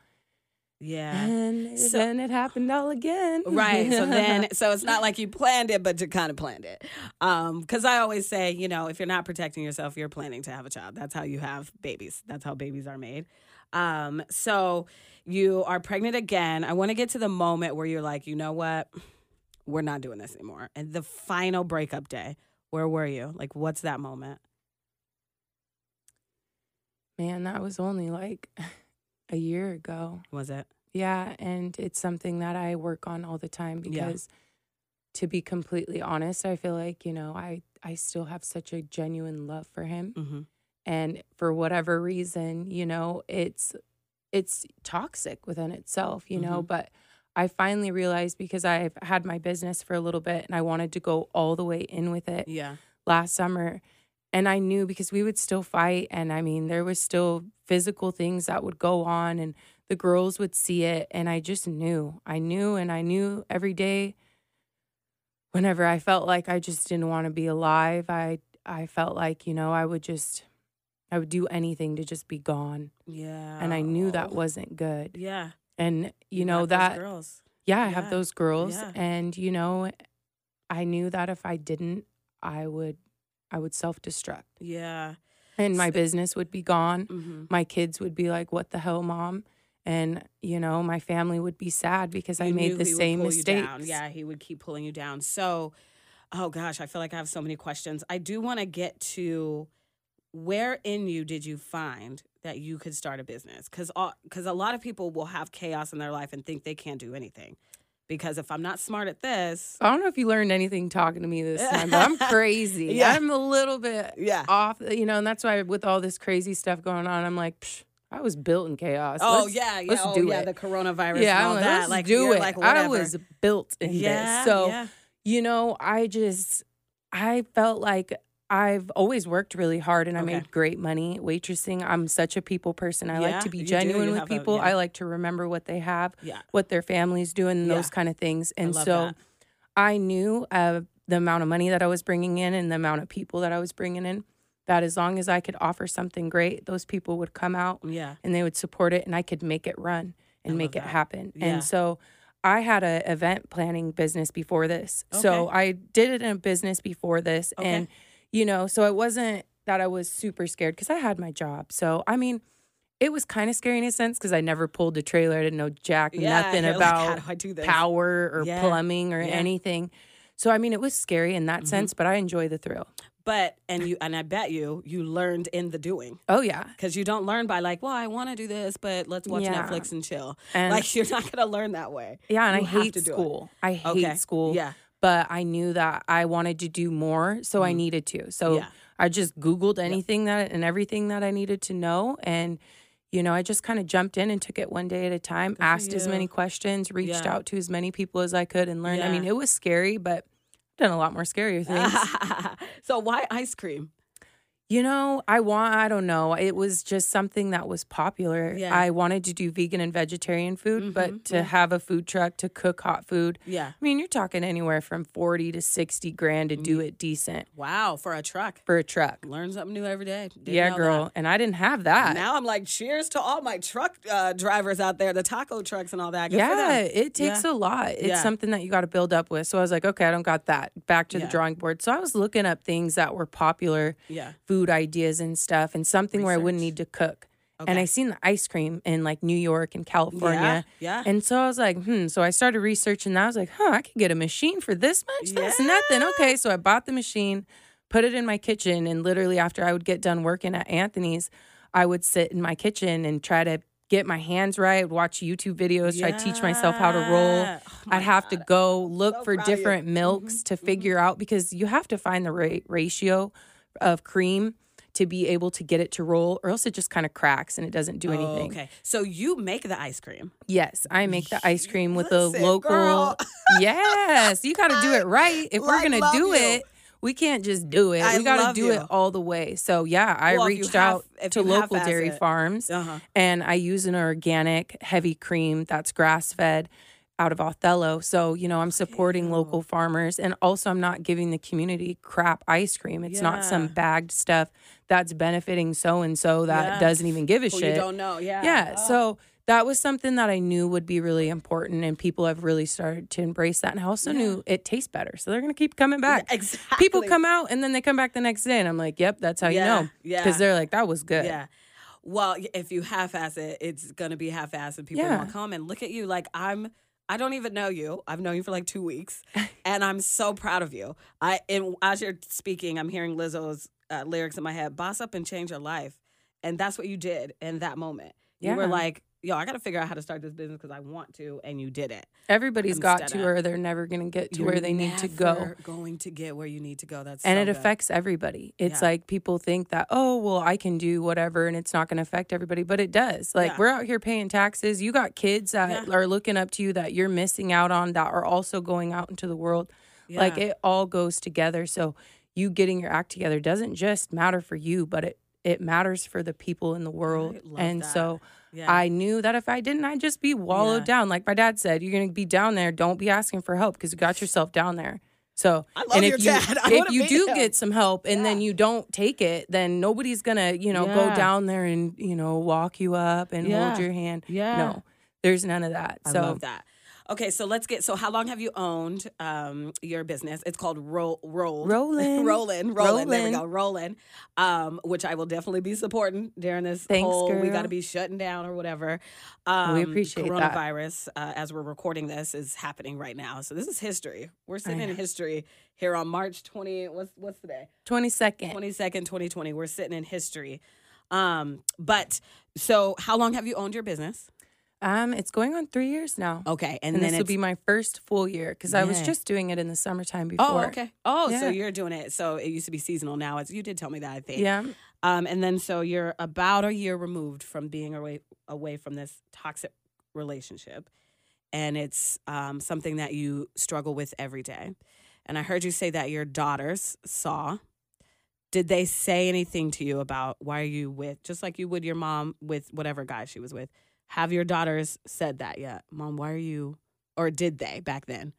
Yeah. And So- then it happened all again. Right. So then, <laughs> so it's not like you planned it, but you kind of planned it. Um, because I always say, you know, if you're not protecting yourself, you're planning to have a child. That's how you have babies. That's how babies are made. Um, so you are pregnant again. I want to get to the moment where you're like, you know what, we're not doing this anymore. And the final breakup day, where were you? Like, what's that moment? man, that was only like <laughs> a year ago. Was it? Yeah, and it's something that I work on all the time Yeah. because to be completely honest, I feel like, you know, I I still have such a genuine love for him Mm-hmm. and for whatever reason, you know, it's it's toxic within itself, you know, Mhm. but I finally realized because I've had my business for a little bit and I wanted to go all the way in with it. Yeah. last summer and I knew because we would still fight and I mean there was still physical things that would go on and the girls would see it and I just knew. I knew and I knew every day whenever I felt like I just didn't want to be alive, I I felt like, you know, I would just I would do anything to just be gone. Yeah. And I knew that wasn't good. Yeah. And you know got those that girls. yeah, I Yeah. have those girls Yeah. and you know I knew that if I didn't I would I would self-destruct Yeah. and my So- business would be gone. Mm-hmm. My kids would be like, "What the hell, mom?" And you know, my family would be sad because I made the same you down. Yeah, he would keep pulling you down. So, oh gosh, I feel like I have so many questions. I do want to get to where in you did you find that you could start a business? Because because a lot of people will have chaos in their life and think they can't do anything. Because if I'm not smart at this, I don't know if you learned anything talking to me this time, but I'm <laughs> crazy. Yeah. I'm a little bit yeah. off, you know, and that's why with all this crazy stuff going on, I'm like, Psh, I was built in chaos. Oh Let's- yeah, yeah, let's oh, do yeah, it. the coronavirus yeah, and all like, that. let's like do it. Like I was built in yeah, this. So yeah. you know, I just I felt like I've always worked really hard and I Okay. made great money waitressing. I'm such a people person. I Yeah, like to be do. genuine with have a- people. yeah. I like to remember what they have, yeah. what their family's doing, and those kind of things. And love so that. I knew uh, the amount of money that I was bringing in and the amount of people that I was bringing in. That as long as I could offer something great, those people would come out Yeah. and they would support it and I could make it run and I make it happen. And so I had an event planning business before this. So I did it in a business before this Okay. and you know, so it wasn't that I was super scared cuz I had my job. So I mean, it was kind of scary in a sense cuz I never pulled a trailer. I didn't know jack Yeah, nothing like, about do do power or Yeah. plumbing or Yeah. anything. So I mean, it was scary in that Mhm. sense, but I enjoy the thrill. But and you and I bet you you learned in the doing Oh yeah. because you don't learn by like, well, I want to do this, but let's watch Yeah. Netflix and chill. And- like <laughs> you're not gonna learn that way. Yeah, and You I hate to do school. I hate Okay. school. Yeah. But I knew that I wanted to do more, so I needed to. So Mm-hmm. Yeah. I just Googled anything that and everything that I needed to know. And, you know, I just kind of jumped in and took it one day at a time, for asked as many questions, reached Yeah. out to as many people as I could and learned. I mean, it was scary, but I've done a lot more scarier things. <laughs> so why ice cream? You know, I want, I don't know. It was just something that was popular. Yeah. I wanted to do vegan and vegetarian food, but to have a food truck to cook hot food. Yeah. I mean, you're talking anywhere from 40 to 60 grand to do it decent Wow, for a truck. for a truck. Learn something new every day. Didn't yeah, girl. that. And I didn't have that. Now I'm like, cheers to all my truck uh, drivers out there, the taco trucks and all that. Good yeah, it takes a lot. It's Yeah. something that you got to build up with. So I was like, okay, I don't got that. Back to Yeah. the drawing board. So I was looking up things that were popular, Yeah. food ideas and stuff, and something where I wouldn't need to cook. And I seen the ice cream in like New York and California. Yeah. And so I was like, hmm. So I started researching that. I was like, huh, I could get a machine for this much? That's nothing. Okay. So I bought the machine, put it in my kitchen. And literally, after I would get done working at Anthony's, I would sit in my kitchen and try to get my hands right, watch YouTube videos, try to teach myself how to roll. Oh I'd have to go look So for proud of you. Mm-hmm. different milks to figure out because you have to find the right ratio of cream to be able to get it to roll, or else it just kind of cracks and it doesn't do anything. Oh, okay. So you make the ice cream. Yes, I make the ice cream with Listen, a local. girl. <laughs> yes, you got to do it right. <laughs> If we're gonna do you. it, we can't just do it. I we got to do you. it all the way. So yeah, I Well, reached half- out to local dairy it. farms, Uh-huh. and I use an organic heavy cream that's grass fed. Out of Othello. So, you know, I'm supporting local farmers and also I'm not giving the community crap ice cream. It's not some bagged stuff that's benefiting so and so that Yeah. doesn't even give a Who shit. you don't know. Yeah. Yeah. Oh. So that was something that I knew would be really important, and people have really started to embrace that. And I also knew it tastes better, so they're gonna keep coming back. exactly. People come out and then they come back the next day, and I'm like, "Yep, that's how Yeah, you know." yeah. Because they're like, "That was good." Yeah. Well, if you half-ass it, it's gonna be half-ass, and people Yeah. won't come. And look at you, like I'm. I don't even know you. I've known you for like two weeks, <laughs> and I'm so proud of you. I and as you're speaking, I'm hearing Lizzo's uh, lyrics in my head: "Boss up and change your life," and that's what you did in that moment. You were like, "Yo, I got to figure out how to start this business because I want to," and you did it. Everybody's got to, of- or they're never gonna get to where they need to go. Going to get where you need to go. That's and so it good. affects everybody. It's Yeah. like people think that, oh, well, I can do whatever and it's not going to affect everybody, but it does. Like Yeah. we're out here paying taxes. You got kids that Yeah. are looking up to you that you're missing out on that are also going out into the world. Like it all goes together. So you getting your act together doesn't just matter for you, but it it matters for the people in the world. and that. so Yeah. I knew that if I didn't, I'd just be wallowed Yeah. down. Like my dad said, you're gonna be down there. Don't be asking for help because you got yourself down there. So I love and your if you dad. <laughs> I if you do him. get some help and then you don't take it, then nobody's gonna, you know, go down there and, you know, walk you up and Yeah. hold your hand. Yeah. No. There's none of that. I so love that. Okay, so let's get. So, how long have you owned um, your business? It's called Roll Roll Rolling <laughs> Rolling Rollin'. There we go, Rolling. Um, which I will definitely be supporting during this Thanks, whole. We got to be shutting down or whatever. Um, We appreciate that. coronavirus. Uh, as we're recording this, is happening right now. So this is history. We're sitting in history here on March twenty. What's what's today? twenty second. Twenty second, twenty twenty. We're sitting in history. Um, but so how long have you owned your business? Um, it's going on three years now. Okay, and, and then this will be my first full year because I was just doing it in the summertime before. Oh, okay. Oh, so you're doing it. So it used to be seasonal. Now it's you did tell me that I think. Yeah. Um, and then so you're about a year removed from being away away from this toxic relationship, and it's um, something that you struggle with every day. And I heard you say that your daughters saw. Did they say anything to you about why are you with just like you would your mom with whatever guy she was with? Have your daughters said that yet? Mom, why are you or did they back then?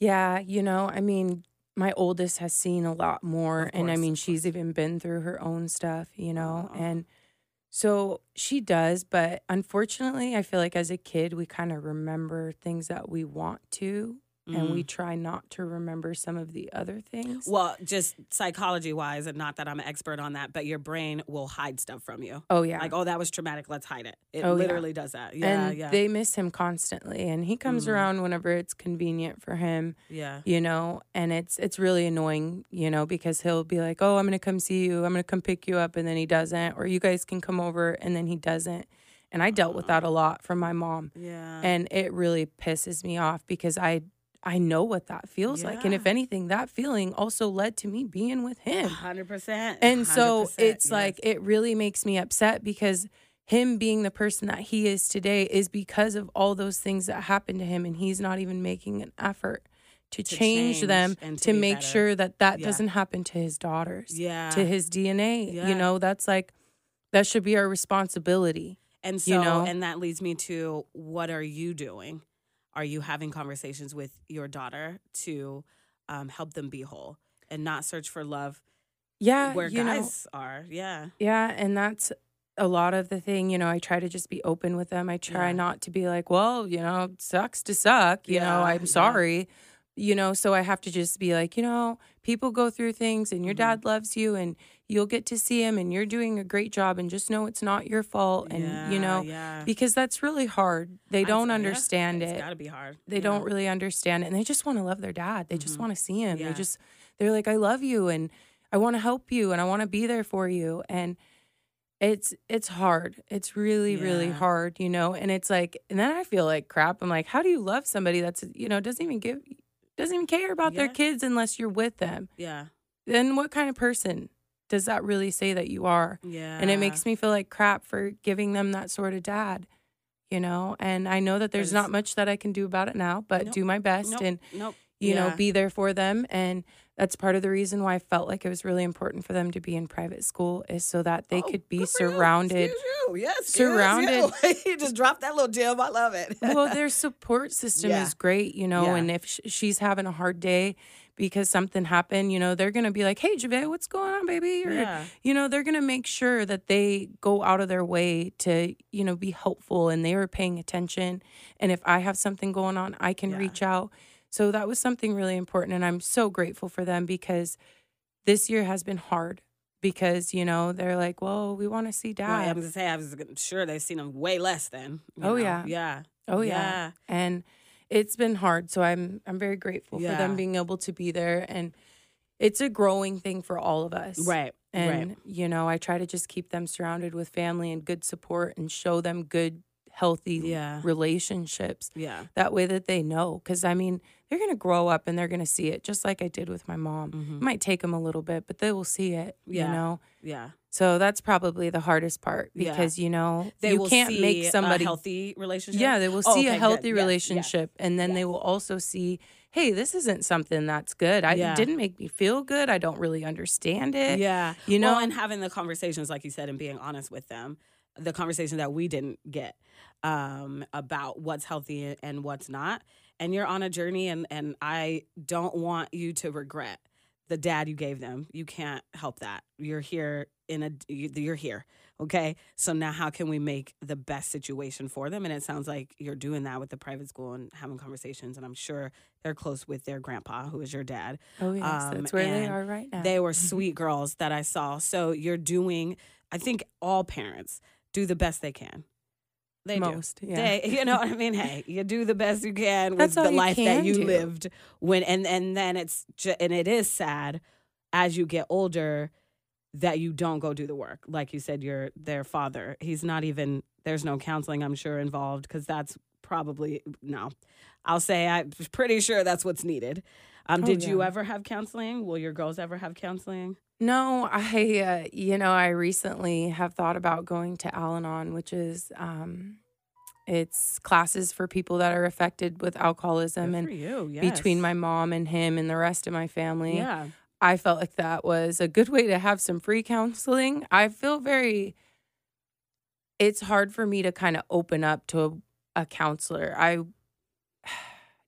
Yeah, you know, I mean, my oldest has seen a lot more, Of and I mean, she's even been through her own stuff, you know, and so she does. But unfortunately, I feel like as a kid, we kind of remember things that we want to and Mm. we try not to remember some of the other things. Well, just psychology wise, and not that I'm an expert on that, but your brain will hide stuff from you. oh yeah. Like, oh, that was traumatic. Let's hide it. It Oh, yeah. literally does that. Yeah, and yeah, they miss him constantly and he comes Mhm. around whenever it's convenient for him yeah. you know and it's it's really annoying you know because he'll be like oh i'm gonna come see you i'm gonna come pick you up and then he doesn't or you guys can come over and then he doesn't and i dealt with that a lot from my mom Yeah. and it really pisses me off because i i know what that feels like and if anything that feeling also led to me being with him hundred percent. and so it's like it really makes me upset because him being the person that he is today is because of all those things that happened to him and he's not even making an effort to, To change, change them to to, be make better. sure that that Yeah. doesn't happen to his daughters yeah. to his DNA Yeah. you know that's like that should be our responsibility And so, you know? and that leads me to what are you doing? Are you having conversations with your daughter to um, help them be whole and not search for love yeah where you know guys are? Yeah. Yeah, and that's a lot of the thing, you know, I try to just be open with them. I try Yeah. not to be like, well, you know, sucks to suck, you know, I'm yeah. sorry. You know, so I have to just be like, you know, people go through things and your Mhm. dad loves you and you'll get to see him and you're doing a great job and just know it's not your fault and you know, yeah. because that's really hard. They don't yeah, understand It's It's got to be hard. they Yeah. don't really understand it and they just want to love their dad they just Mhm. want to see him Yeah. they just they're like i love you and i want to help you and i want to be there for you and it's it's hard it's really really hard you know and it's like and then i feel like crap i'm like how do you love somebody that's you know doesn't even give doesn't even care about their kids unless you're with them Yeah. then what kind of person does that really say that you are Yeah. and it makes me feel like crap for giving them that sort of dad you know and i know that there's not much that i can do about it now but Nope. do my best Nope. and Nope. you know be there for them and that's part of the reason why i felt like it was really important for them to be in private school is so that they Oh, could be you. surrounded you. Yes. surrounded- <laughs> You. you just dropped that little gem. I love it. well <laughs> their support system Yeah. is great you know Yeah. and if sh- she's having a hard day because something happened you know they're gonna be like hey Javea, what's going on baby or yeah. you know they're going to make sure that they go out of their way to you know be helpful and they are paying attention and if i have something going on i can Yeah. reach out so that was something really important and i'm so grateful for them because this year has been hard because you know they're like well we want to see Well, I dad was gonna say I was sure they've seen them way less than. Oh, know? yeah. Yeah. oh yeah. and it's been hard so i'm i'm very grateful for them being able to be there and it's a growing thing for all of us Right. And, right. you know, I try to just keep them surrounded with family and good support and show them good, healthy Yeah. relationships. Yeah. That way that they know. Because, I mean, they're going to grow up and they're going to see it just like I did with my mom. Mhm. It might take them a little bit, but they will see it, Yeah. you know? Yeah. So that's probably the hardest part Yeah. because, you know, They you will can't see make somebody. a healthy relationship. yeah, they will Oh, see okay, a healthy Yes, yes. relationship. And then they will also see, hey, this isn't something that's good. I Yeah. it didn't make me feel good. I don't really understand it. Yeah. You know, well, and having the conversations, like you said, and being honest with them, the conversation that we didn't get um, about what's healthy and what's not. And you're on a journey, and, and I don't want you to regret the dad you gave them. You can't help that. You're here in a, you're here. Okay. So now how can we make the best situation for them? And it sounds like you're doing that with the private school and having conversations. And I'm sure they're close with their grandpa, who is your dad. oh, yes, um, that's where they are right now. They were <laughs> sweet girls that I saw. So you're doing, I think all parents do the best they can. They Most, do. yeah. They, <laughs> you know what I mean? Hey, you do the best you can with the life that you do. lived when, and and then it's ju- and it is sad as you get older that you don't go do the work. Like you said, you're their father. He's not even. There's no counseling, I'm sure, involved because that's probably no. I'll say I'm pretty sure that's what's needed. Um, Oh, did you ever have counseling? Will your girls ever have counseling? No, I, uh, you know, I recently have thought about going to Al Anon, which is, um, it's classes for people that are affected with alcoholism Good and you. Yes. between my mom and him and the rest of my family. yeah, I felt like that was a good way to have some free counseling. I feel very, it's hard for me to kind of open up to a, a counselor. I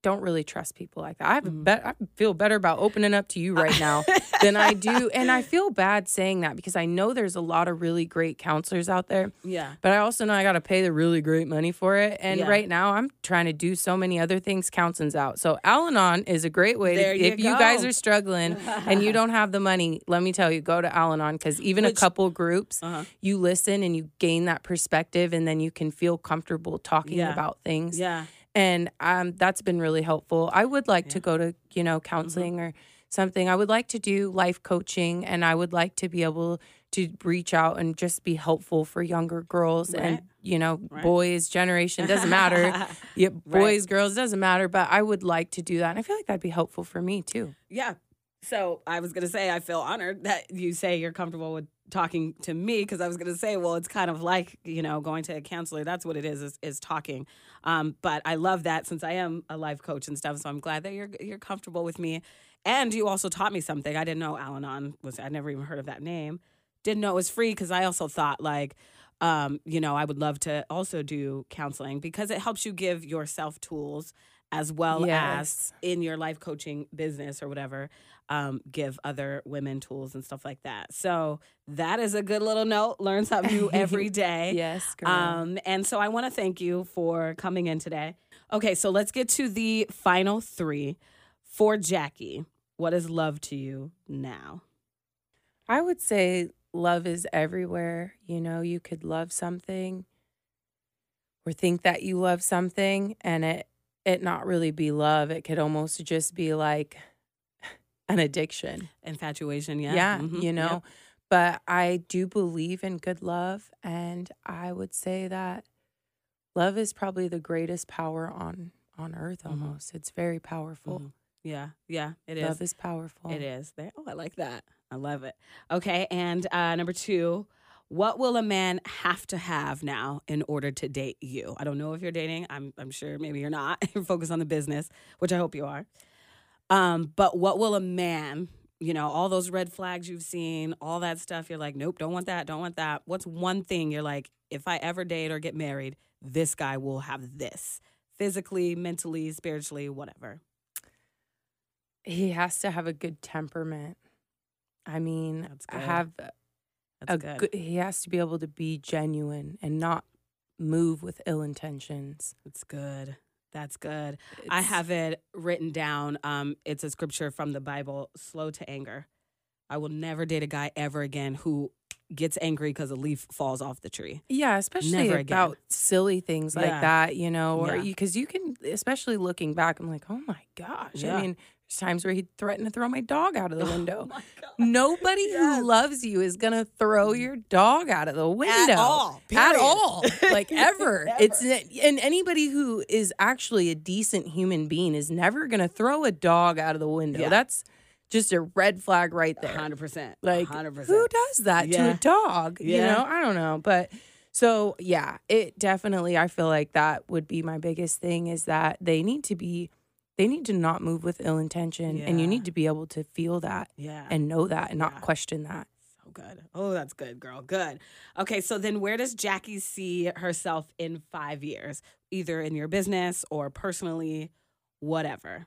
don't really trust people like that. I have Mm-hmm. bet I feel better about opening up to you right now than I do. <laughs> And I feel bad saying that because I know there's a lot of really great counselors out there. Yeah. But I also know I got to pay the really great money for it. And Yeah. right now I'm trying to do so many other things counseling's out. So Al-Anon is a great way There to, you if you guys are struggling and you <laughs> don't have the money, let me tell you, go to Al-Anon because even Which- a couple groups, Uh-huh. you listen and you gain that perspective and then you can feel comfortable talking Yeah. about things Yeah. And um, that's been really helpful. I would like to go to you know counseling or something. I would like to do life coaching, and I would like to be able to reach out and just be helpful for younger girls Right. and you know Right. boys generation doesn't matter. <laughs> yeah, boys, girls doesn't matter. But I would like to do that, and I feel like that'd be helpful for me too. Yeah. So I was going to say, I feel honored that you say you're comfortable with talking to me because I was going to say, well, it's kind of like, you know, going to a counselor. That's what it is, is, is talking. Um, but I love that since I am a life coach and stuff. So I'm glad that you're, you're comfortable with me. And you also taught me something. I didn't know Al Anon was, I'd never even heard of that name. Didn't know it was free because I also thought like, um, you know, I would love to also do counseling because it helps you give yourself tools as well Yes. as in your life coaching business or whatever, um, give other women tools and stuff like that. So that is a good little note. Learn something new every <laughs> day. Yes, girl. Um, and so I want to thank you for coming in today. Okay, so let's get to the final three for Jackie. What is love to you now? I would say love is everywhere. You know, you could love something or think that you love something and it it not really be love. It could almost just be like an addiction. Infatuation, yeah. Yeah, Mhm, you know. yep. But I do believe in good love and I would say that love is probably the greatest power on on earth Mhm. almost. It's very powerful. Mhm. Yeah, yeah, it is. love is powerful. It is. There. Oh, I like that. I love it. Okay, and uh, number two, what will a man have to have now in order to date you? I don't know if you're dating. I'm. I'm sure maybe you're not. <laughs> you're focused on the business, which I hope you are. Um, but what will a man? You know, all those red flags you've seen, all that stuff. You're like, nope, don't want that. Don't want that. What's one thing you're like, if I ever date or get married, this guy will have this physically, mentally, spiritually, whatever. He has to have a good temperament. I mean, I have That's a good. good. He has to be able to be genuine and not move with ill intentions. That's good. That's good. I have it written down. Um, it's a scripture from the Bible slow to anger. I will never date a guy ever again who gets angry because a leaf falls off the tree. Yeah, especially Never again. about silly things like Yeah. that, you know, or Yeah. because you, can, especially looking back, I'm like, oh my gosh. Yeah. I mean, there's times where he'd threaten to throw my dog out of the <laughs> oh window. my God. Nobody Yes. who loves you is gonna throw mm-hmm. your dog out of the window at all, At all, <laughs> like ever. Ever. It's and anybody who is actually a decent human being is never gonna throw a dog out of the window. Yeah. That's just a red flag right there. 100%. Like 100%. who does that to a dog? You know, I don't know, but so yeah, it definitely. I feel like that would be my biggest thing is that they need to be, they need to not move with ill intention, and you need to be able to feel that Yeah. and know that and not Yeah. question that. so good. Oh, that's good, girl. Good. Okay, so then where does Jackie see herself in five years? Either in your business or personally, whatever.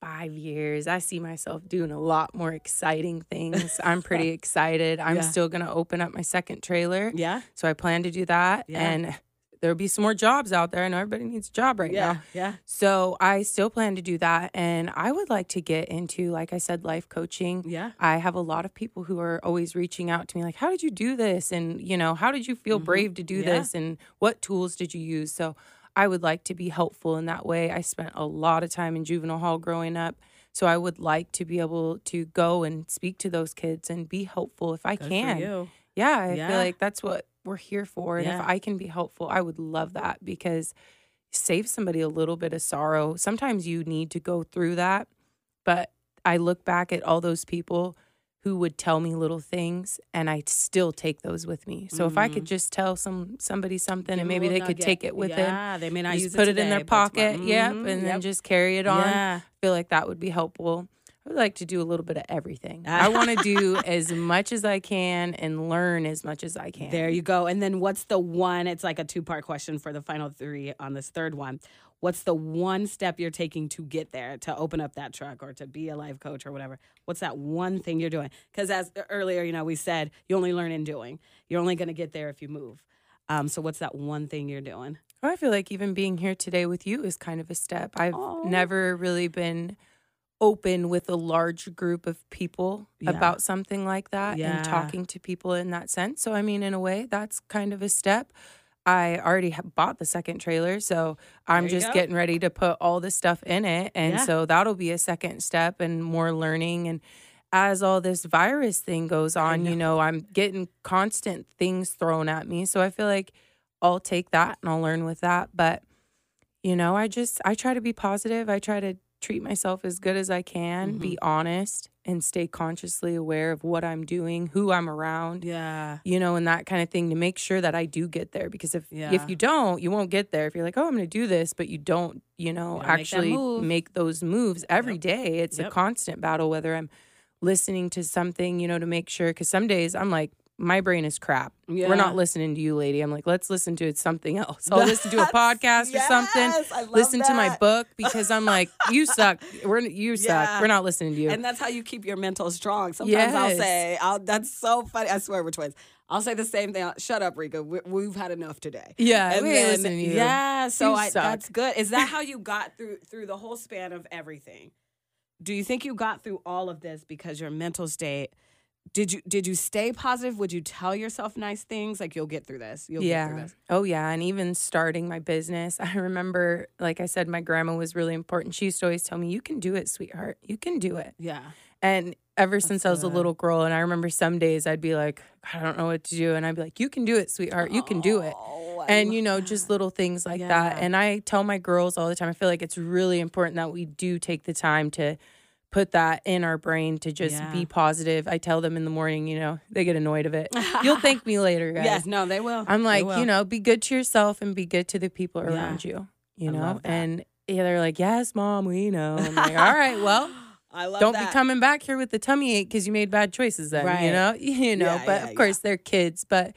Five years, I see myself doing a lot more exciting things. I'm pretty <laughs> excited. I'm Yeah. still gonna open up my second trailer, Yeah. so I plan to do that, Yeah. and there'll be some more jobs out there. I know everybody needs a job right yeah. now. Yeah. So I still plan to do that. And I would like to get into, like I said, life coaching. Yeah. I have a lot of people who are always reaching out to me, like, how did you do this? And, you know, how did you feel Mhm. brave to do Yeah. this? And what tools did you use? So I would like to be helpful in that way. I spent a lot of time in juvenile hall growing up. So I would like to be able to go and speak to those kids and be helpful if I Good can. For you. Yeah, I Yeah. feel like that's what we're here for. And Yeah. if I can be helpful, I would love that because save somebody a little bit of sorrow. Sometimes you need to go through that. But I look back at all those people who would tell me little things and I still take those with me. So if I could just tell some somebody something Give and maybe they little could take it with them. Yeah, they may not use put it, it, in their today, pocket, yep, Mhm, and then just carry it on. Yeah. I feel like that would be helpful. I would like to do a little bit of everything. I want to <laughs> do as much as I can and learn as much as I can. There you go. And then what's the one? It's like a two part question for the final three on this third one. What's the one step you're taking to get there, to open up that truck or to be a life coach or whatever? What's that one thing you're doing? Because as earlier, you know, we said you only learn in doing. You're only going to get there if you move. Um, so what's that one thing you're doing? I feel like even being here today with you is kind of a step. I've Aw. never really been open with a large group of people Yeah. about something like that Yeah. and talking to people in that sense. So, I mean, in a way, that's kind of a step. I already bought the second trailer, so I'm just go. getting ready to put all the stuff in it. And Yeah. so that'll be a second step and more learning. And as all this virus thing goes on, you know, I'm getting constant things thrown at me. So I feel like I'll take that and I'll learn with that. But, you know, I just, I try to be positive. I try to treat myself as good as I can, Mm-hmm. be honest, and stay consciously aware of what I'm doing, who I'm around Yeah. you know, and that kind of thing to make sure that I do get there. Because if Yeah. if you don't, you won't get there. If you're like, oh, I'm going to do this, but you don't, you know, You don't make actually move. make those moves every day. It's Yep. a constant battle. Whether I'm listening to something, you know, to make sure. Because some days I'm like, my brain is crap. Yeah. We're not listening to you, lady. I'm like, let's listen to it, something else. I'll listen to a podcast or something. yes, I love listen to my book because I'm like, <laughs> you suck. We're you suck. We're not listening to you. And that's how you keep your mental strong. Sometimes I'll say, I'll, that's so funny. I swear we're twins. I'll say the same thing. Shut up, Rika. We, we've had enough today. Yeah, And we then- listening to you. Yeah, so You I, that's good. Is that how you got through through the whole span of everything? Do you think you got through all of this because your mental state? Did you did you stay positive? Would you tell yourself nice things like you'll get through this? You'll get through yeah. this. Oh, yeah. And even starting my business, <laughs> I remember, like I said, my grandma was really important. She used to always tell me, You can do it, sweetheart. You can do it. Yeah. And ever since I was a little girl, and I remember some days I'd be like, I don't know what to do. And I'd be like, You can do it, sweetheart. You can do it. Oh, And, you know, that. just little things like that. And I tell my girls all the time, I feel like it's really important that we do take the time to put that in our brain to just Yeah. be positive. I tell them in the morning, you know, they get annoyed of it. <laughs> You'll thank me later, guys. Yes, no, they will. I'm like, will. you know, be good to yourself and be good to the people Yeah. around you. You I know, and yeah, they're like, yes, mom, we know. I'm like, <laughs> all right, well, <laughs> I love don't that. be coming back here with the tummy ache because you made bad choices. Then Right. you know, you know. Yeah, but of course, they're kids. But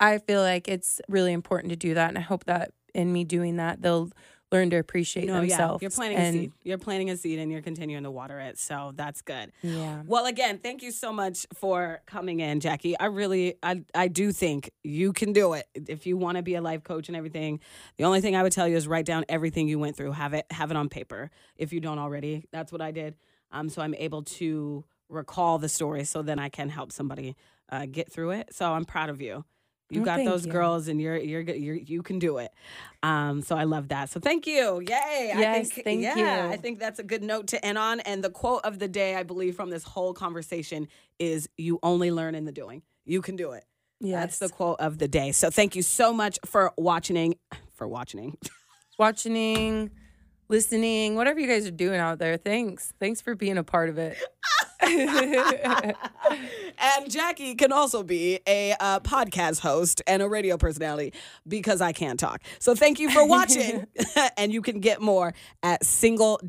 I feel like it's really important to do that, and I hope that in me doing that, they'll learn to appreciate No, yeah, you're planting and, a seed. You're planting a seed, and you're continuing to water it. So that's good. Yeah. Well, again, thank you so much for coming in, Jackie. I really, I, I do think you can do it if you want to be a life coach and everything. The only thing I would tell you is write down everything you went through. Have it, have it on paper if you don't already. That's what I did. Um, so I'm able to recall the story, so then I can help somebody uh, get through it. So I'm proud of you. You Oh, got those you. girls, and you're you're good. You're, you can do it. Um, so I love that. So thank you. Yay! I Yes, think, thank yeah, you. I think that's a good note to end on. And the quote of the day, I believe, from this whole conversation is "You only learn in the doing. You can do it." Yes. That's the quote of the day. So thank you so much for watching. For watching. <laughs> watching, listening, whatever you guys are doing out there. Thanks. Thanks for being a part of it. <laughs> <laughs> and Jackie can also be a uh, podcast host and a radio personality because I can't talk. So thank you for watching. <laughs> <laughs> and you can get more at single-u.com.